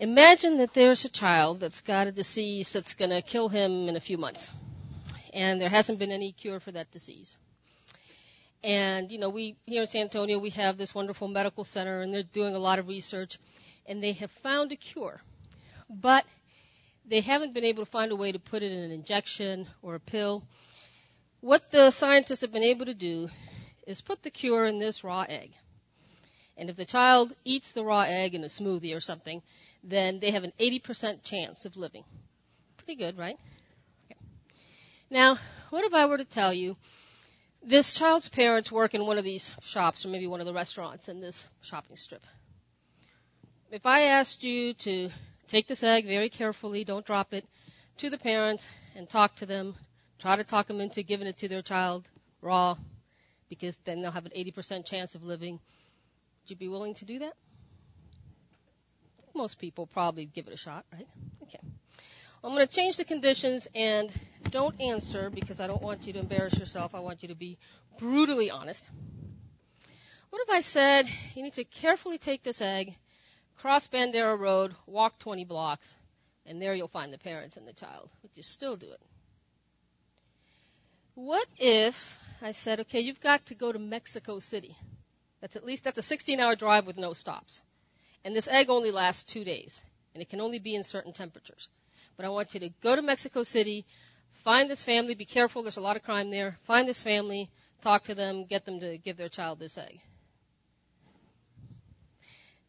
Imagine that there's a child that's got a disease that's going to kill him in a few months, and there hasn't been any cure for that disease. And you know, we here in San Antonio we have this wonderful medical center, and they're doing a lot of research, and they have found a cure, but they haven't been able to find a way to put it in an injection or a pill. What the scientists have been able to do is put the cure in this raw egg. And if the child eats the raw egg in a smoothie or something, then they have an 80% chance of living. Pretty good, right? Okay. Now, what if I were to tell you this child's parents work in one of these shops or maybe one of the restaurants in this shopping strip? If I asked you to take this egg very carefully, don't drop it, to the parents and talk to them, try to talk them into giving it to their child raw, because then they'll have an 80% chance of living. Would you be willing to do that? Most people probably give it a shot, right? Okay. I'm going to change the conditions and don't answer because I don't want you to embarrass yourself. I want you to be brutally honest. What if I said you need to carefully take this egg, cross Bandera Road, walk 20 blocks, and there you'll find the parents and the child? Would you still do it? What if I said, okay, you've got to go to Mexico City. That's at least that's a 16-hour drive with no stops. And this egg only lasts 2 days, and it can only be in certain temperatures. But I want you to go to Mexico City, find this family, be careful, there's a lot of crime there. Find this family, talk to them, get them to give their child this egg.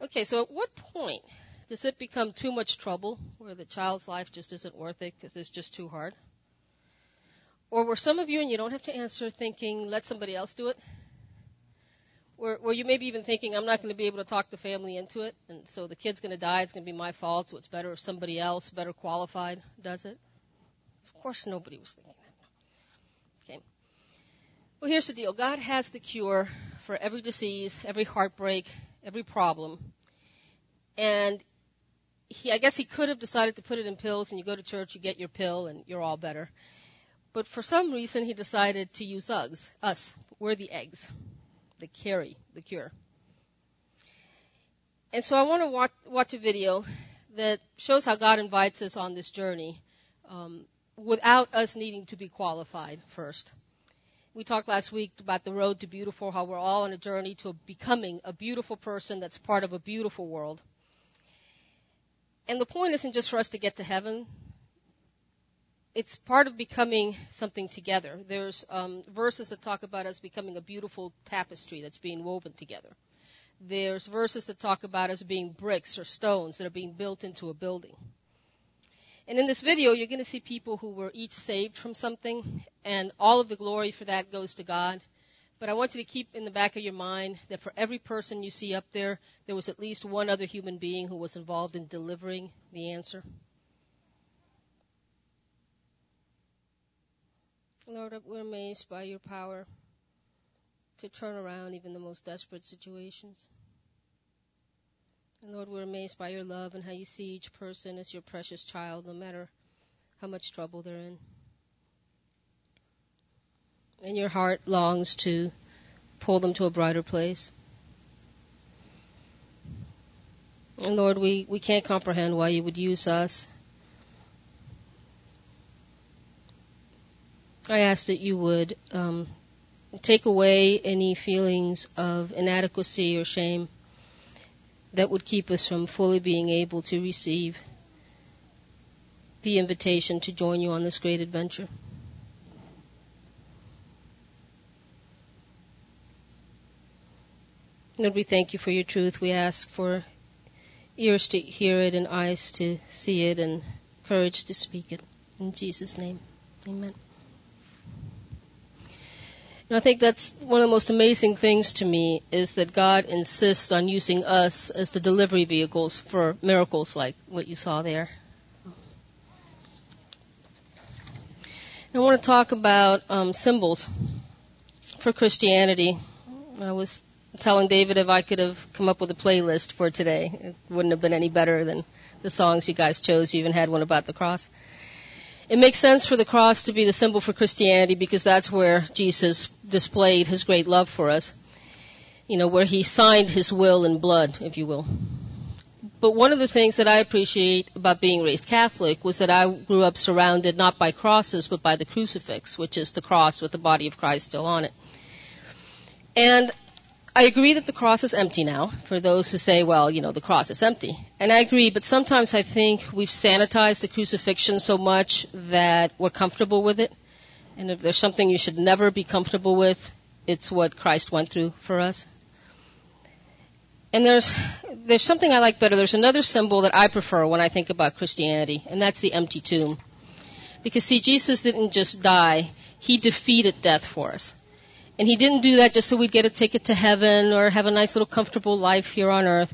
Okay, so at what point does it become too much trouble where the child's life just isn't worth it because it's just too hard? Or were some of you, and you don't have to answer, thinking, let somebody else do it? Were, were you maybe even thinking, I'm not going to be able to talk the family into it, and so the kid's going to die, it's going to be my fault, so it's better if somebody else, better qualified, does it? Of course, nobody was thinking that. Okay. Well, here's the deal God has the cure for every disease, every heartbreak, every problem. And he, I guess he could have decided to put it in pills, and you go to church, you get your pill, and you're all better. But for some reason, he decided to use us. Us. We're the eggs that carry the cure. And so I want to watch, watch a video that shows how God invites us on this journey um, without us needing to be qualified first. We talked last week about the road to beautiful, how we're all on a journey to becoming a beautiful person that's part of a beautiful world. And the point isn't just for us to get to heaven, it's part of becoming something together. There's um, verses that talk about us becoming a beautiful tapestry that's being woven together. There's verses that talk about us being bricks or stones that are being built into a building. And in this video, you're going to see people who were each saved from something, and all of the glory for that goes to God. But I want you to keep in the back of your mind that for every person you see up there, there was at least one other human being who was involved in delivering the answer. Lord, we're amazed by your power to turn around even the most desperate situations. And Lord, we're amazed by your love and how you see each person as your precious child, no matter how much trouble they're in. And your heart longs to pull them to a brighter place. And Lord, we, we can't comprehend why you would use us I ask that you would um, take away any feelings of inadequacy or shame that would keep us from fully being able to receive the invitation to join you on this great adventure. Lord, we thank you for your truth. We ask for ears to hear it and eyes to see it and courage to speak it. In Jesus' name, amen. And I think that's one of the most amazing things to me is that God insists on using us as the delivery vehicles for miracles like what you saw there. I want to talk about um, symbols for Christianity. I was telling David if I could have come up with a playlist for today, it wouldn't have been any better than the songs you guys chose. You even had one about the cross. It makes sense for the cross to be the symbol for Christianity because that's where Jesus displayed his great love for us. You know, where he signed his will in blood, if you will. But one of the things that I appreciate about being raised Catholic was that I grew up surrounded not by crosses, but by the crucifix, which is the cross with the body of Christ still on it. And I agree that the cross is empty now, for those who say, well, you know, the cross is empty. And I agree, but sometimes I think we've sanitized the crucifixion so much that we're comfortable with it. And if there's something you should never be comfortable with, it's what Christ went through for us. And there's there's something I like better. There's another symbol that I prefer when I think about Christianity, and that's the empty tomb. Because see, Jesus didn't just die; he defeated death for us. And he didn't do that just so we'd get a ticket to heaven or have a nice little comfortable life here on earth.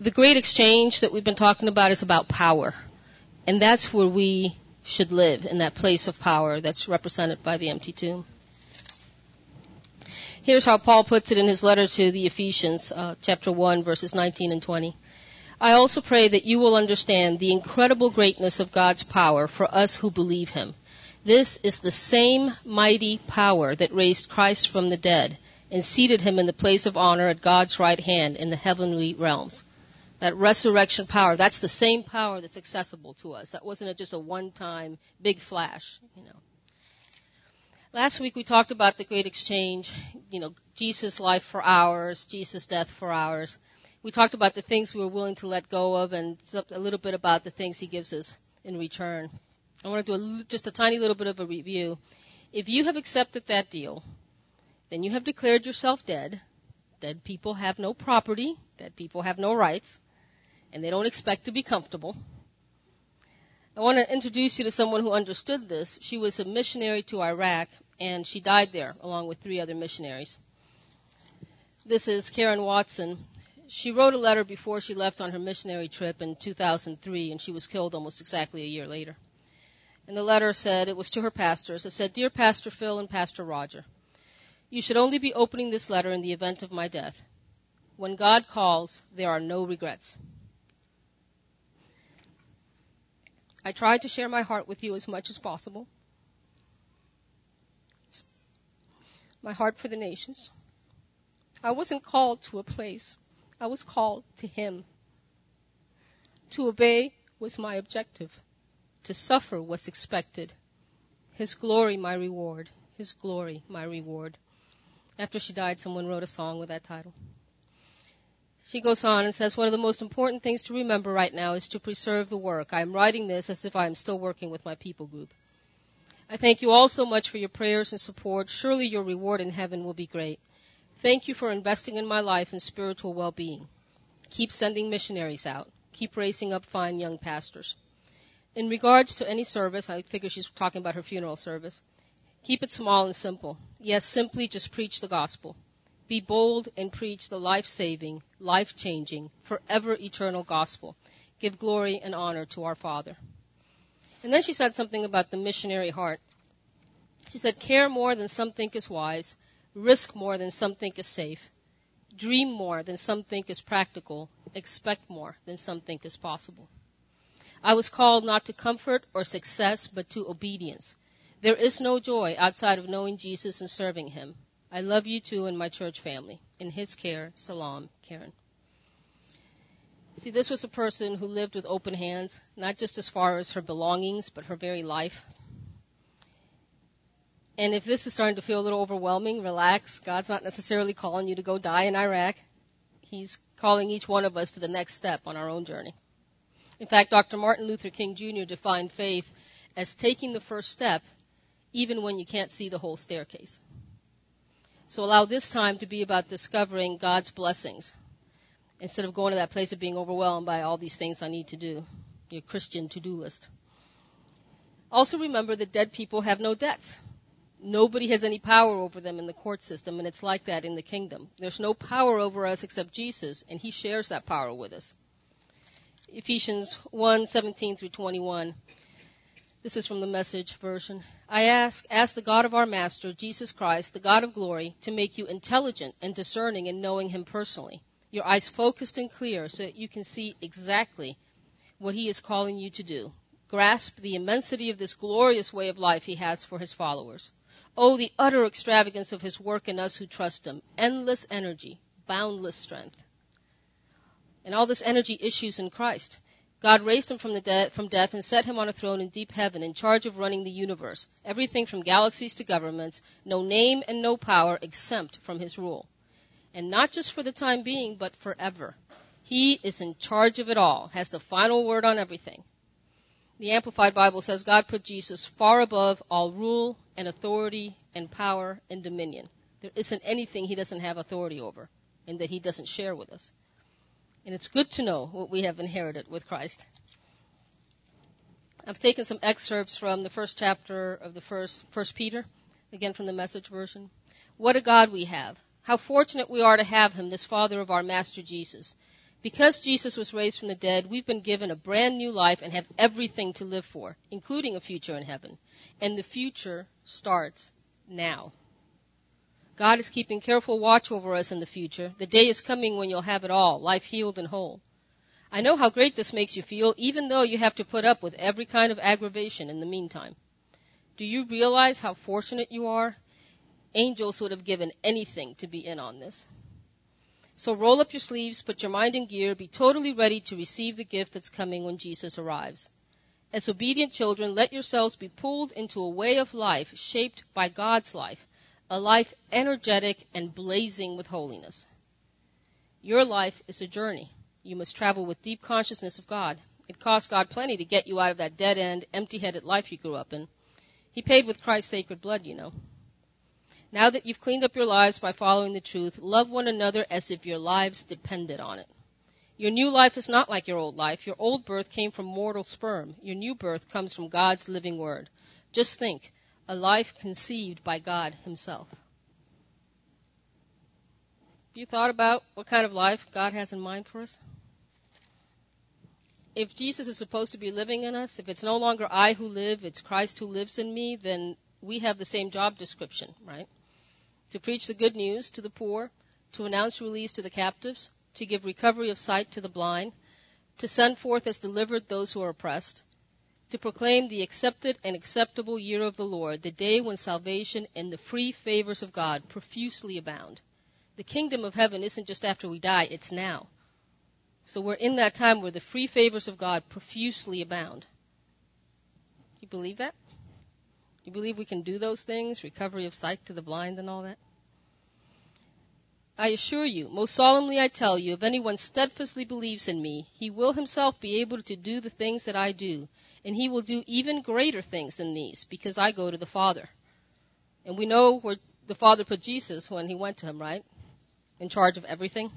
The great exchange that we've been talking about is about power. And that's where we should live, in that place of power that's represented by the empty tomb. Here's how Paul puts it in his letter to the Ephesians, uh, chapter 1, verses 19 and 20. I also pray that you will understand the incredible greatness of God's power for us who believe him. This is the same mighty power that raised Christ from the dead and seated him in the place of honor at God's right hand in the heavenly realms. That resurrection power, that's the same power that's accessible to us. That wasn't just a one-time big flash, you know. Last week we talked about the great exchange, you know, Jesus' life for ours, Jesus' death for ours. We talked about the things we were willing to let go of and a little bit about the things he gives us in return. I want to do a, just a tiny little bit of a review. If you have accepted that deal, then you have declared yourself dead. Dead people have no property, dead people have no rights, and they don't expect to be comfortable. I want to introduce you to someone who understood this. She was a missionary to Iraq, and she died there along with three other missionaries. This is Karen Watson. She wrote a letter before she left on her missionary trip in 2003, and she was killed almost exactly a year later. And the letter said, it was to her pastors, it said, Dear Pastor Phil and Pastor Roger, you should only be opening this letter in the event of my death. When God calls, there are no regrets. I tried to share my heart with you as much as possible. My heart for the nations. I wasn't called to a place. I was called to Him. To obey was my objective. To suffer was expected. His glory my reward. His glory my reward. After she died, someone wrote a song with that title. She goes on and says, One of the most important things to remember right now is to preserve the work. I am writing this as if I am still working with my people group. I thank you all so much for your prayers and support. Surely your reward in heaven will be great. Thank you for investing in my life and spiritual well being. Keep sending missionaries out. Keep raising up fine young pastors. In regards to any service, I figure she's talking about her funeral service. Keep it small and simple. Yes, simply just preach the gospel. Be bold and preach the life saving, life changing, forever eternal gospel. Give glory and honor to our Father. And then she said something about the missionary heart. She said, Care more than some think is wise, risk more than some think is safe, dream more than some think is practical, expect more than some think is possible. I was called not to comfort or success, but to obedience. There is no joy outside of knowing Jesus and serving Him. I love you too and my church family. In his care, Salam, Karen. See, this was a person who lived with open hands, not just as far as her belongings, but her very life. And if this is starting to feel a little overwhelming, relax. God's not necessarily calling you to go die in Iraq. He's calling each one of us to the next step on our own journey. In fact, Dr. Martin Luther King Jr. defined faith as taking the first step even when you can't see the whole staircase. So allow this time to be about discovering God's blessings instead of going to that place of being overwhelmed by all these things I need to do, your Christian to do list. Also remember that dead people have no debts. Nobody has any power over them in the court system, and it's like that in the kingdom. There's no power over us except Jesus, and He shares that power with us. Ephesians 1 17 through 21. This is from the message version. I ask, ask the God of our Master, Jesus Christ, the God of glory, to make you intelligent and discerning in knowing Him personally. Your eyes focused and clear so that you can see exactly what He is calling you to do. Grasp the immensity of this glorious way of life He has for His followers. Oh, the utter extravagance of His work in us who trust Him. Endless energy, boundless strength. And all this energy issues in Christ. God raised him from, the de- from death and set him on a throne in deep heaven in charge of running the universe, everything from galaxies to governments, no name and no power exempt from his rule. And not just for the time being, but forever. He is in charge of it all, has the final word on everything. The Amplified Bible says God put Jesus far above all rule and authority and power and dominion. There isn't anything he doesn't have authority over and that he doesn't share with us. And it's good to know what we have inherited with Christ. I've taken some excerpts from the first chapter of the first First Peter, again from the message version. What a God we have. How fortunate we are to have him, this Father of our Master Jesus. Because Jesus was raised from the dead, we've been given a brand new life and have everything to live for, including a future in heaven. And the future starts now. God is keeping careful watch over us in the future. The day is coming when you'll have it all, life healed and whole. I know how great this makes you feel, even though you have to put up with every kind of aggravation in the meantime. Do you realize how fortunate you are? Angels would have given anything to be in on this. So roll up your sleeves, put your mind in gear, be totally ready to receive the gift that's coming when Jesus arrives. As obedient children, let yourselves be pulled into a way of life shaped by God's life, a life energetic and blazing with holiness. Your life is a journey. You must travel with deep consciousness of God. It cost God plenty to get you out of that dead end, empty headed life you grew up in. He paid with Christ's sacred blood, you know. Now that you've cleaned up your lives by following the truth, love one another as if your lives depended on it. Your new life is not like your old life. Your old birth came from mortal sperm. Your new birth comes from God's living word. Just think a life conceived by God Himself. Have you thought about what kind of life God has in mind for us? If Jesus is supposed to be living in us, if it's no longer I who live, it's Christ who lives in me, then we have the same job description, right? to preach the good news to the poor, to announce release to the captives, to give recovery of sight to the blind, to send forth as delivered those who are oppressed, to proclaim the accepted and acceptable year of the Lord, the day when salvation and the free favors of God profusely abound. The kingdom of heaven isn't just after we die, it's now. So we're in that time where the free favors of God profusely abound. You believe that? You believe we can do those things, recovery of sight to the blind and all that? I assure you, most solemnly I tell you, if anyone steadfastly believes in me, he will himself be able to do the things that I do, and he will do even greater things than these, because I go to the Father. And we know where the Father put Jesus when he went to him, right? In charge of everything.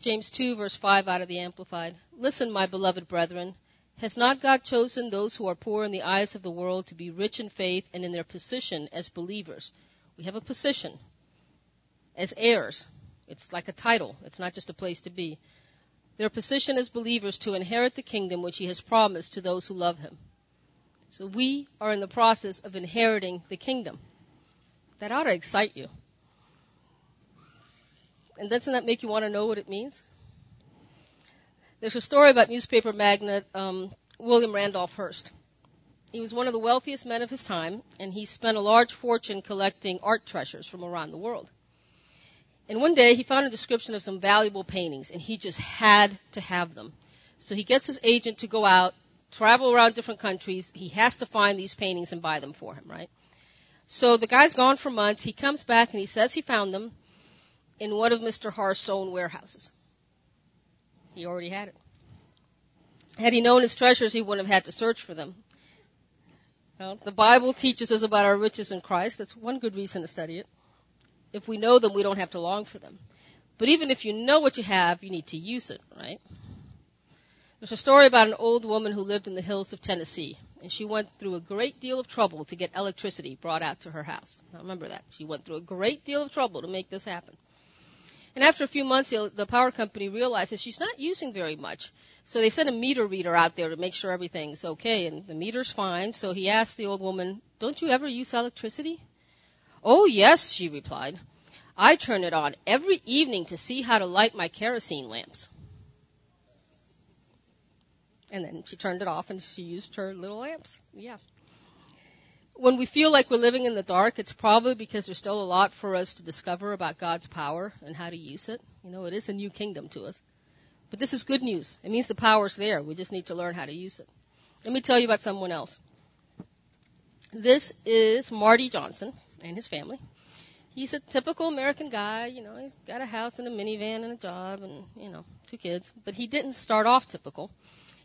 James 2, verse 5 out of the Amplified. Listen, my beloved brethren. Has not God chosen those who are poor in the eyes of the world to be rich in faith and in their position as believers? We have a position as heirs. It's like a title, it's not just a place to be. Their position as believers to inherit the kingdom which He has promised to those who love Him. So we are in the process of inheriting the kingdom. That ought to excite you. And doesn't that make you want to know what it means? There's a story about newspaper magnate um, William Randolph Hearst. He was one of the wealthiest men of his time, and he spent a large fortune collecting art treasures from around the world. And one day he found a description of some valuable paintings, and he just had to have them. So he gets his agent to go out, travel around different countries. He has to find these paintings and buy them for him, right? So the guy's gone for months. He comes back and he says he found them in one of Mr. Hearst's own warehouses. He already had it. Had he known his treasures, he wouldn't have had to search for them. Well, the Bible teaches us about our riches in Christ. That's one good reason to study it. If we know them, we don't have to long for them. But even if you know what you have, you need to use it, right? There's a story about an old woman who lived in the hills of Tennessee, and she went through a great deal of trouble to get electricity brought out to her house. Now remember that. She went through a great deal of trouble to make this happen. And after a few months, the power company realized that she's not using very much. So they sent a meter reader out there to make sure everything's okay, and the meter's fine. So he asked the old woman, Don't you ever use electricity? Oh, yes, she replied. I turn it on every evening to see how to light my kerosene lamps. And then she turned it off and she used her little lamps. Yeah. when we feel like we're living in the dark, it's probably because there's still a lot for us to discover about God's power and how to use it. You know, it is a new kingdom to us. But this is good news. It means the power's there. We just need to learn how to use it. Let me tell you about someone else. This is Marty Johnson and his family. He's a typical American guy, you know, he's got a house and a minivan and a job and, you know, two kids. But he didn't start off typical.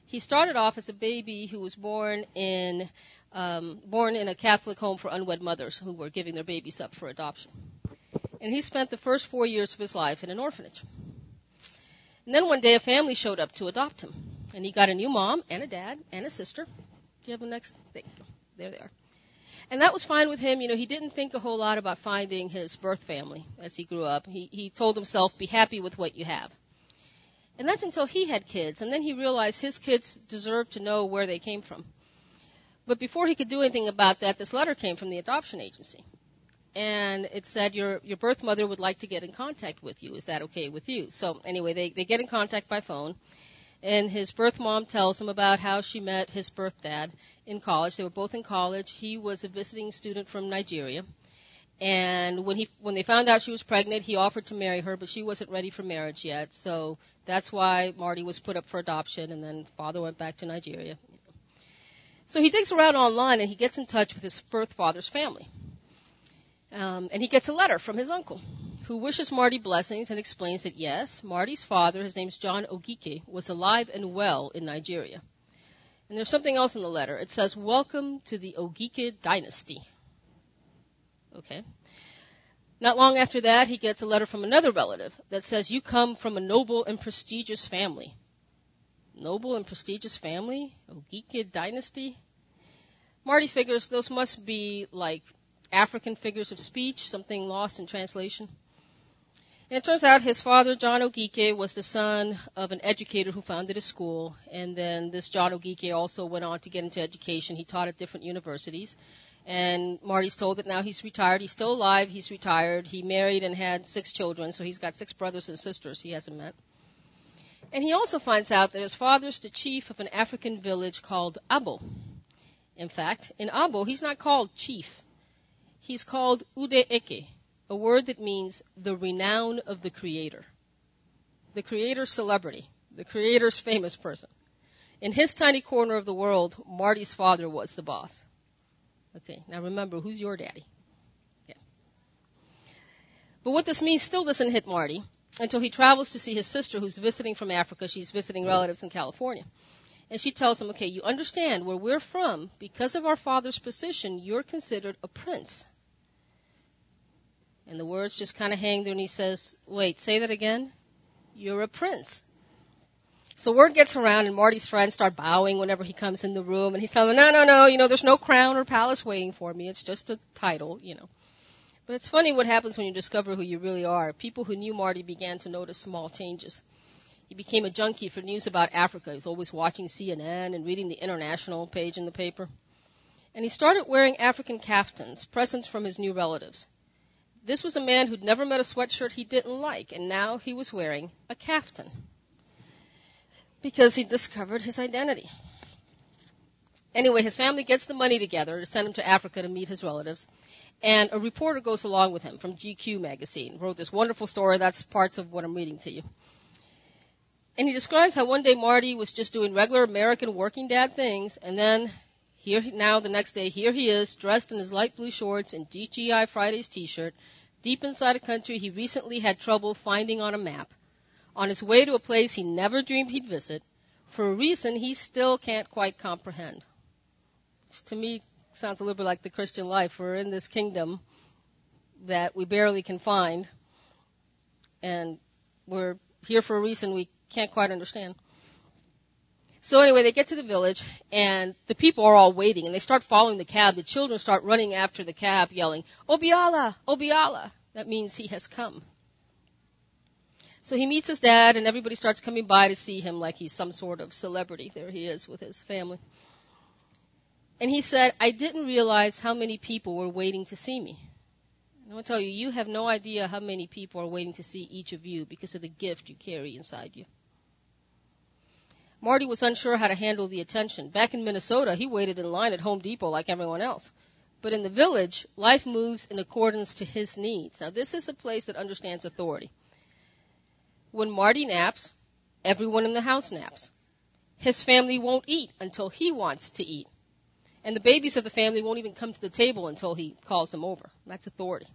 He started off as a baby who was born in um, born in a Catholic home for unwed mothers who were giving their babies up for adoption. And he spent the first four years of his life in an orphanage. And then one day a family showed up to adopt him. And he got a new mom and a dad and a sister. Do you have the next? There they are. And that was fine with him. You know, he didn't think a whole lot about finding his birth family as he grew up. He, he told himself, be happy with what you have. And that's until he had kids. And then he realized his kids deserved to know where they came from. But before he could do anything about that, this letter came from the adoption agency. And it said your your birth mother would like to get in contact with you. Is that okay with you? So anyway, they, they get in contact by phone and his birth mom tells him about how she met his birth dad in college. They were both in college. He was a visiting student from Nigeria. And when he when they found out she was pregnant, he offered to marry her, but she wasn't ready for marriage yet. So that's why Marty was put up for adoption and then father went back to Nigeria. So he digs around online and he gets in touch with his birth father's family. Um, and he gets a letter from his uncle, who wishes Marty blessings and explains that yes, Marty's father, his name's John Ogike, was alive and well in Nigeria. And there's something else in the letter. It says, Welcome to the Ogike dynasty. Okay. Not long after that, he gets a letter from another relative that says, You come from a noble and prestigious family noble and prestigious family, Ogike dynasty. Marty figures those must be like African figures of speech, something lost in translation. It turns out his father, John Ogike, was the son of an educator who founded a school. And then this John Ogike also went on to get into education. He taught at different universities. And Marty's told that now he's retired. He's still alive. He's retired. He married and had six children, so he's got six brothers and sisters he hasn't met. And he also finds out that his father's the chief of an African village called Abo. In fact, in Abo, he's not called chief. He's called Ude Eke, a word that means the renown of the creator. The creator's celebrity, the creator's famous person. In his tiny corner of the world, Marty's father was the boss. Okay, now remember, who's your daddy? Yeah. But what this means still doesn't hit Marty until he travels to see his sister who's visiting from Africa. She's visiting relatives in California. And she tells him, okay, you understand where we're from, because of our father's position, you're considered a prince. And the words just kind of hang there, and he says, wait, say that again? You're a prince. So word gets around, and Marty's friends start bowing whenever he comes in the room, and he's telling them, no, no, no, you know, there's no crown or palace waiting for me. It's just a title, you know. But it's funny what happens when you discover who you really are. People who knew Marty began to notice small changes. He became a junkie for news about Africa. He was always watching CNN and reading the international page in the paper. And he started wearing African kaftans, presents from his new relatives. This was a man who'd never met a sweatshirt he didn't like, and now he was wearing a kaftan because he discovered his identity. Anyway, his family gets the money together to send him to Africa to meet his relatives. And a reporter goes along with him from GQ magazine, wrote this wonderful story. That's parts of what I'm reading to you. And he describes how one day Marty was just doing regular American working dad things, and then here now the next day here he is dressed in his light blue shorts and TGI Fridays t-shirt, deep inside a country he recently had trouble finding on a map, on his way to a place he never dreamed he'd visit, for a reason he still can't quite comprehend. Which to me sounds a little bit like the Christian life. We're in this kingdom that we barely can find, and we're here for a reason we can't quite understand. So anyway, they get to the village, and the people are all waiting, and they start following the cab. The children start running after the cab, yelling, Obiala! Obiala! That means he has come. So he meets his dad, and everybody starts coming by to see him like he's some sort of celebrity. There he is with his family. And he said, I didn't realize how many people were waiting to see me. And I'll tell you, you have no idea how many people are waiting to see each of you because of the gift you carry inside you. Marty was unsure how to handle the attention. Back in Minnesota, he waited in line at Home Depot like everyone else. But in the village, life moves in accordance to his needs. Now, this is a place that understands authority. When Marty naps, everyone in the house naps. His family won't eat until he wants to eat. And the babies of the family won't even come to the table until he calls them over. That's authority.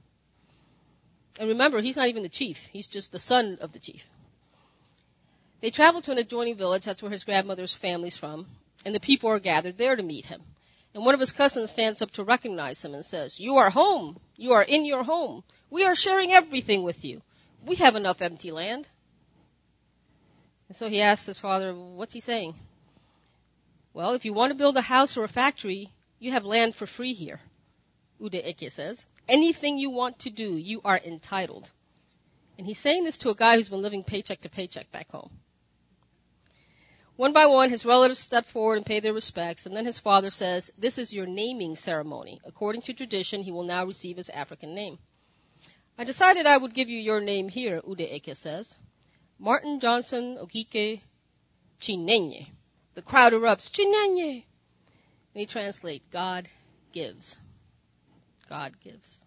And remember, he's not even the chief. He's just the son of the chief. They travel to an adjoining village. That's where his grandmother's family's from. And the people are gathered there to meet him. And one of his cousins stands up to recognize him and says, You are home. You are in your home. We are sharing everything with you. We have enough empty land. And so he asks his father, What's he saying? Well, if you want to build a house or a factory, you have land for free here. Ude Eke says. Anything you want to do, you are entitled. And he's saying this to a guy who's been living paycheck to paycheck back home. One by one, his relatives step forward and pay their respects, and then his father says, This is your naming ceremony. According to tradition, he will now receive his African name. I decided I would give you your name here, Ude Eke says. Martin Johnson Okike Chinenye. The crowd erupts, Chinenye! And he translates, God gives. God gives.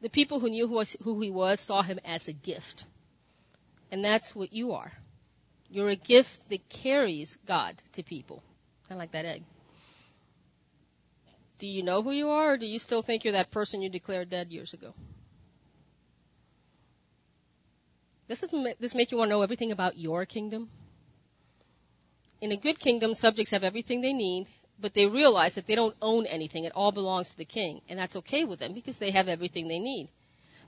The people who knew who he was saw him as a gift. And that's what you are. You're a gift that carries God to people. Of like that egg. Do you know who you are, or do you still think you're that person you declared dead years ago? This make you want to know everything about your kingdom? In a good kingdom, subjects have everything they need, but they realize that they don't own anything. It all belongs to the king, and that's okay with them because they have everything they need.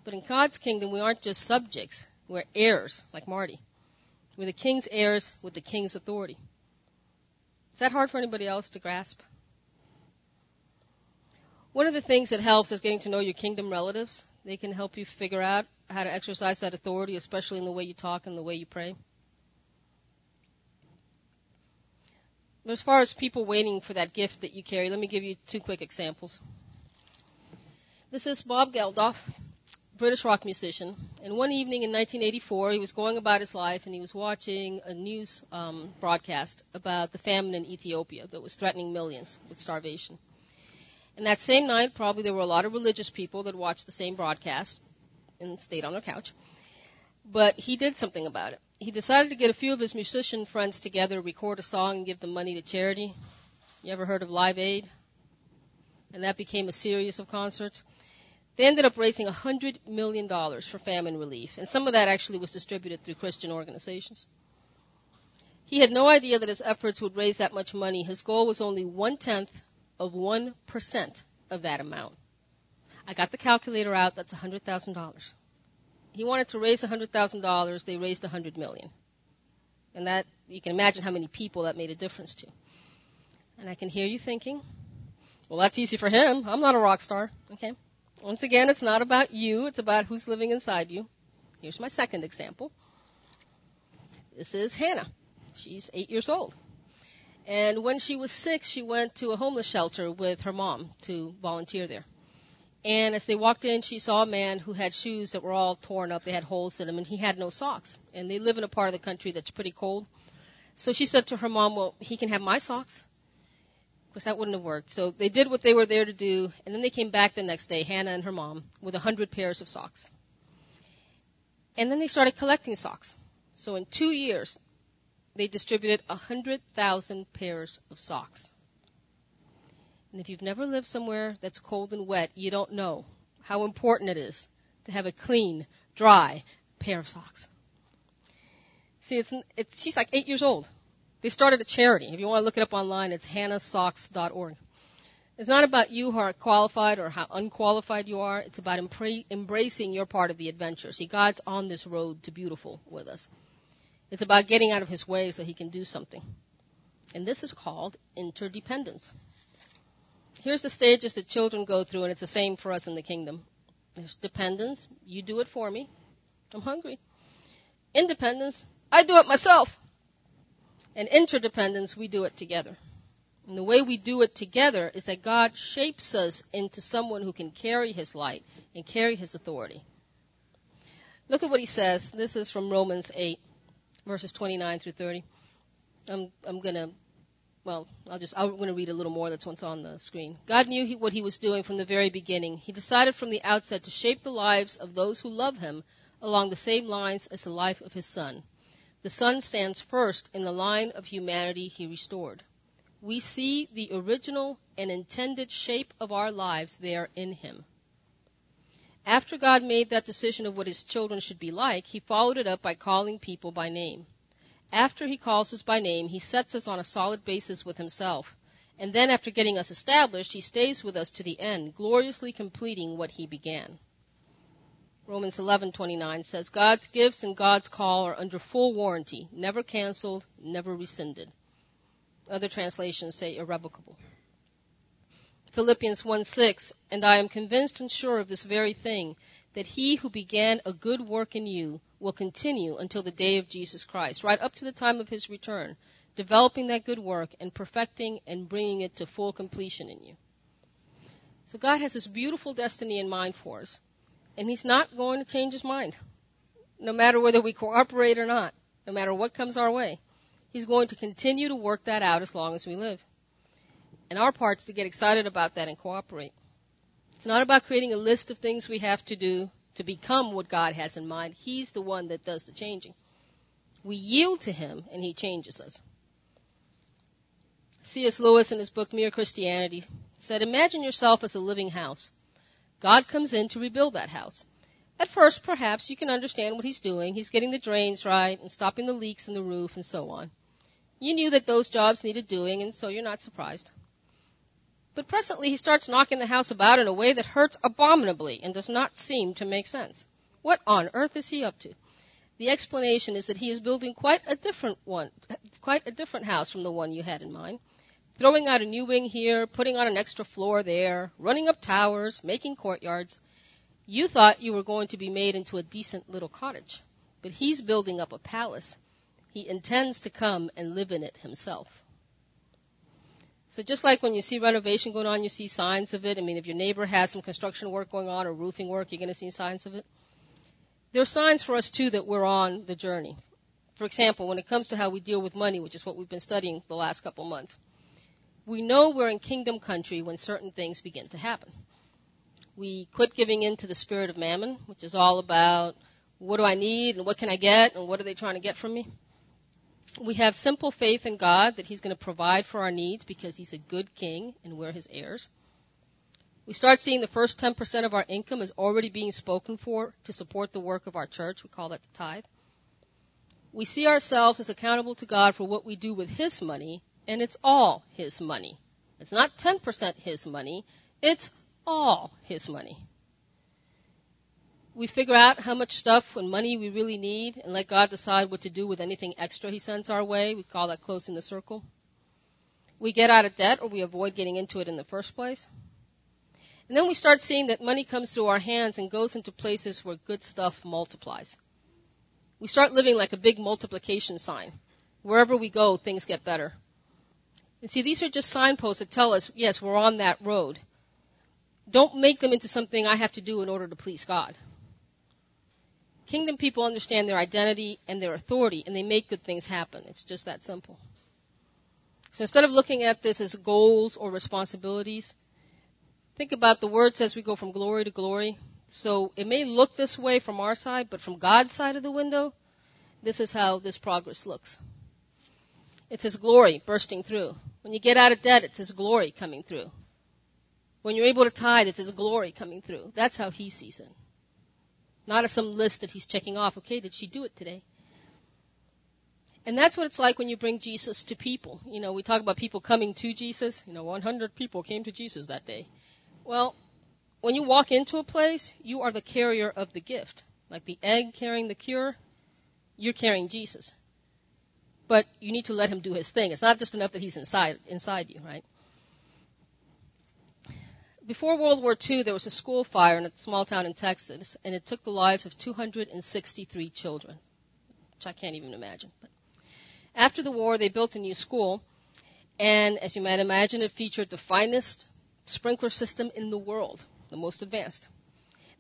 But in God's kingdom, we aren't just subjects, we're heirs, like Marty. We're the king's heirs with the king's authority. Is that hard for anybody else to grasp? One of the things that helps is getting to know your kingdom relatives. They can help you figure out how to exercise that authority, especially in the way you talk and the way you pray. As far as people waiting for that gift that you carry, let me give you two quick examples. This is Bob Geldof. British rock musician. And one evening in 1984, he was going about his life and he was watching a news um, broadcast about the famine in Ethiopia that was threatening millions with starvation. And that same night, probably there were a lot of religious people that watched the same broadcast and stayed on their couch. But he did something about it. He decided to get a few of his musician friends together, record a song, and give the money to charity. You ever heard of Live Aid? And that became a series of concerts. They ended up raising $100 million for famine relief, and some of that actually was distributed through Christian organizations. He had no idea that his efforts would raise that much money. His goal was only one tenth of 1% of that amount. I got the calculator out, that's $100,000. He wanted to raise $100,000, they raised 100 million. And that, you can imagine how many people that made a difference to. And I can hear you thinking, well, that's easy for him. I'm not a rock star. Okay. Once again, it's not about you, it's about who's living inside you. Here's my second example. This is Hannah. She's eight years old. And when she was six, she went to a homeless shelter with her mom to volunteer there. And as they walked in, she saw a man who had shoes that were all torn up. They had holes in them, and he had no socks. And they live in a part of the country that's pretty cold. So she said to her mom, Well, he can have my socks course, that wouldn't have worked. So they did what they were there to do, and then they came back the next day, Hannah and her mom, with a hundred pairs of socks. And then they started collecting socks. So in two years, they distributed a hundred thousand pairs of socks. And if you've never lived somewhere that's cold and wet, you don't know how important it is to have a clean, dry pair of socks. See, it's, it's she's like eight years old. They started a charity. If you want to look it up online, it's hannahsocks.org. It's not about you who are qualified or how unqualified you are. It's about embra- embracing your part of the adventure. See, God's on this road to beautiful with us. It's about getting out of His way so He can do something. And this is called interdependence. Here's the stages that children go through, and it's the same for us in the kingdom. There's dependence. You do it for me. I'm hungry. Independence. I do it myself. And interdependence, we do it together. And the way we do it together is that God shapes us into someone who can carry his light and carry his authority. Look at what he says. This is from Romans 8, verses 29 through 30. I'm, I'm going to well, I'll just, I'm going to read a little more that's what's on the screen. God knew he, what he was doing from the very beginning. He decided from the outset to shape the lives of those who love him along the same lines as the life of his son. The son stands first in the line of humanity he restored. We see the original and intended shape of our lives there in him. After God made that decision of what his children should be like, he followed it up by calling people by name. After he calls us by name, he sets us on a solid basis with himself. And then after getting us established, he stays with us to the end, gloriously completing what he began. Romans 11:29 says God's gifts and God's call are under full warranty, never canceled, never rescinded. Other translations say irrevocable. Philippians 1:6 And I am convinced and sure of this very thing that he who began a good work in you will continue until the day of Jesus Christ, right up to the time of his return, developing that good work and perfecting and bringing it to full completion in you. So God has this beautiful destiny in mind for us, and he's not going to change his mind, no matter whether we cooperate or not, no matter what comes our way. He's going to continue to work that out as long as we live. And our part is to get excited about that and cooperate. It's not about creating a list of things we have to do to become what God has in mind. He's the one that does the changing. We yield to Him and He changes us. C.S. Lewis in his book Mere Christianity said, Imagine yourself as a living house. God comes in to rebuild that house. At first, perhaps you can understand what he's doing. He's getting the drains right and stopping the leaks in the roof and so on. You knew that those jobs needed doing, and so you're not surprised. But presently he starts knocking the house about in a way that hurts abominably and does not seem to make sense. What on earth is he up to? The explanation is that he is building quite a different one, quite a different house from the one you had in mind. Throwing out a new wing here, putting on an extra floor there, running up towers, making courtyards. You thought you were going to be made into a decent little cottage, but he's building up a palace. He intends to come and live in it himself. So just like when you see renovation going on, you see signs of it. I mean, if your neighbor has some construction work going on or roofing work, you're going to see signs of it. There are signs for us too that we're on the journey. For example, when it comes to how we deal with money, which is what we've been studying the last couple months, we know we're in kingdom country when certain things begin to happen. We quit giving in to the spirit of mammon, which is all about what do I need and what can I get and what are they trying to get from me we have simple faith in God that He's going to provide for our needs because He's a good King and we're His heirs. We start seeing the first 10% of our income is already being spoken for to support the work of our church. We call that the tithe. We see ourselves as accountable to God for what we do with His money, and it's all His money. It's not 10% His money, it's all His money we figure out how much stuff and money we really need and let God decide what to do with anything extra He sends our way. We call that closing the circle. We get out of debt or we avoid getting into it in the first place. And then we start seeing that money comes through our hands and goes into places where good stuff multiplies. We start living like a big multiplication sign. Wherever we go, things get better. And see, these are just signposts that tell us, yes, we're on that road. Don't make them into something I have to do in order to please God. Kingdom people understand their identity and their authority, and they make good things happen. It's just that simple. So instead of looking at this as goals or responsibilities, think about the word says we go from glory to glory. So it may look this way from our side, but from God's side of the window, this is how this progress looks. It's His glory bursting through. When you get out of debt, it's His glory coming through. When you're able to tithe, it's His glory coming through. That's how He sees it. Not as some list that he's checking off. Okay, did she do it today? And that's what it's like when you bring Jesus to people. You know, we talk about people coming to Jesus. You know, 100 people came to Jesus that day. Well, when you walk into a place, you are the carrier of the gift. Like the egg carrying the cure, you're carrying Jesus. But you need to let him do his thing. It's not just enough that he's inside inside you, right? before World War II, there was a school fire in a small town in Texas, and it took the lives of 263 children, which I can't even imagine. But after the war, they built a new school, and as you might imagine, it featured the finest sprinkler system in the world, the most advanced.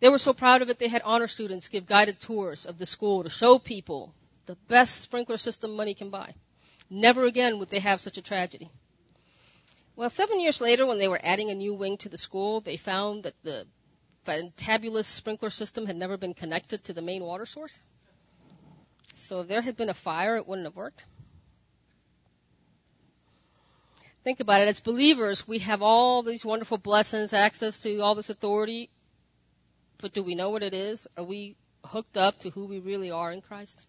They were so proud of it, they had honor students give guided tours of the school to show people the best sprinkler system money can buy. Never again would they have such a tragedy. Well, seven years later, when they were adding a new wing to the school, they found that the fantabulous sprinkler system had never been connected to the main water source. So if there had been a fire, it wouldn't have worked. Think about it. As believers, we have all these wonderful blessings, access to all this authority, but do we know what it is? Are we hooked up to who we really are in Christ?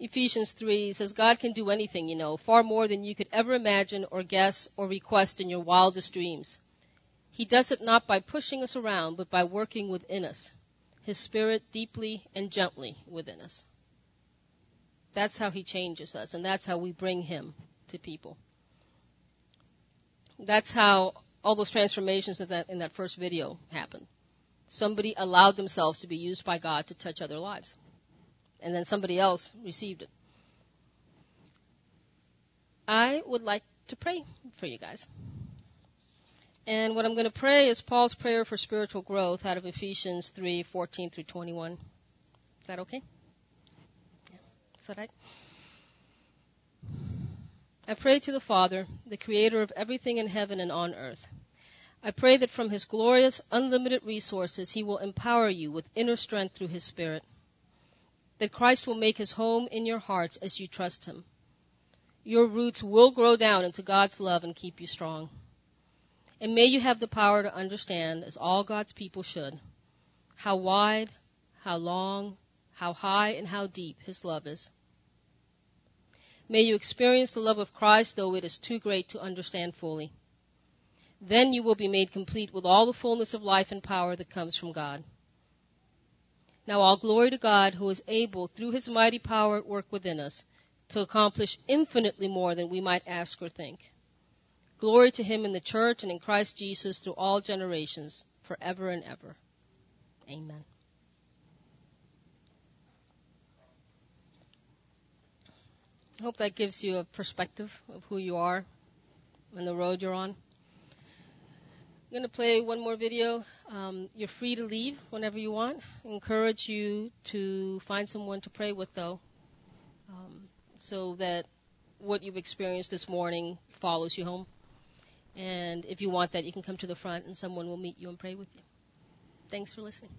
Ephesians 3 says, God can do anything, you know, far more than you could ever imagine or guess or request in your wildest dreams. He does it not by pushing us around, but by working within us, His Spirit deeply and gently within us. That's how He changes us, and that's how we bring Him to people. That's how all those transformations in that, in that first video happened. Somebody allowed themselves to be used by God to touch other lives and then somebody else received it. I would like to pray for you guys. And what I'm going to pray is Paul's prayer for spiritual growth out of Ephesians 3:14 through 21. Is that okay? Yeah. Is that right? I pray to the Father, the creator of everything in heaven and on earth. I pray that from his glorious, unlimited resources, he will empower you with inner strength through his Spirit that Christ will make his home in your hearts as you trust him. Your roots will grow down into God's love and keep you strong. And may you have the power to understand, as all God's people should, how wide, how long, how high, and how deep his love is. May you experience the love of Christ, though it is too great to understand fully. Then you will be made complete with all the fullness of life and power that comes from God. Now all glory to God who is able, through his mighty power at work within us, to accomplish infinitely more than we might ask or think. Glory to him in the church and in Christ Jesus through all generations, forever and ever. Amen. I hope that gives you a perspective of who you are and the road you're on. I'm going to play one more video. Um, you're free to leave whenever you want. I encourage you to find someone to pray with, though, um, so that what you've experienced this morning follows you home. And if you want that, you can come to the front and someone will meet you and pray with you. Thanks for listening.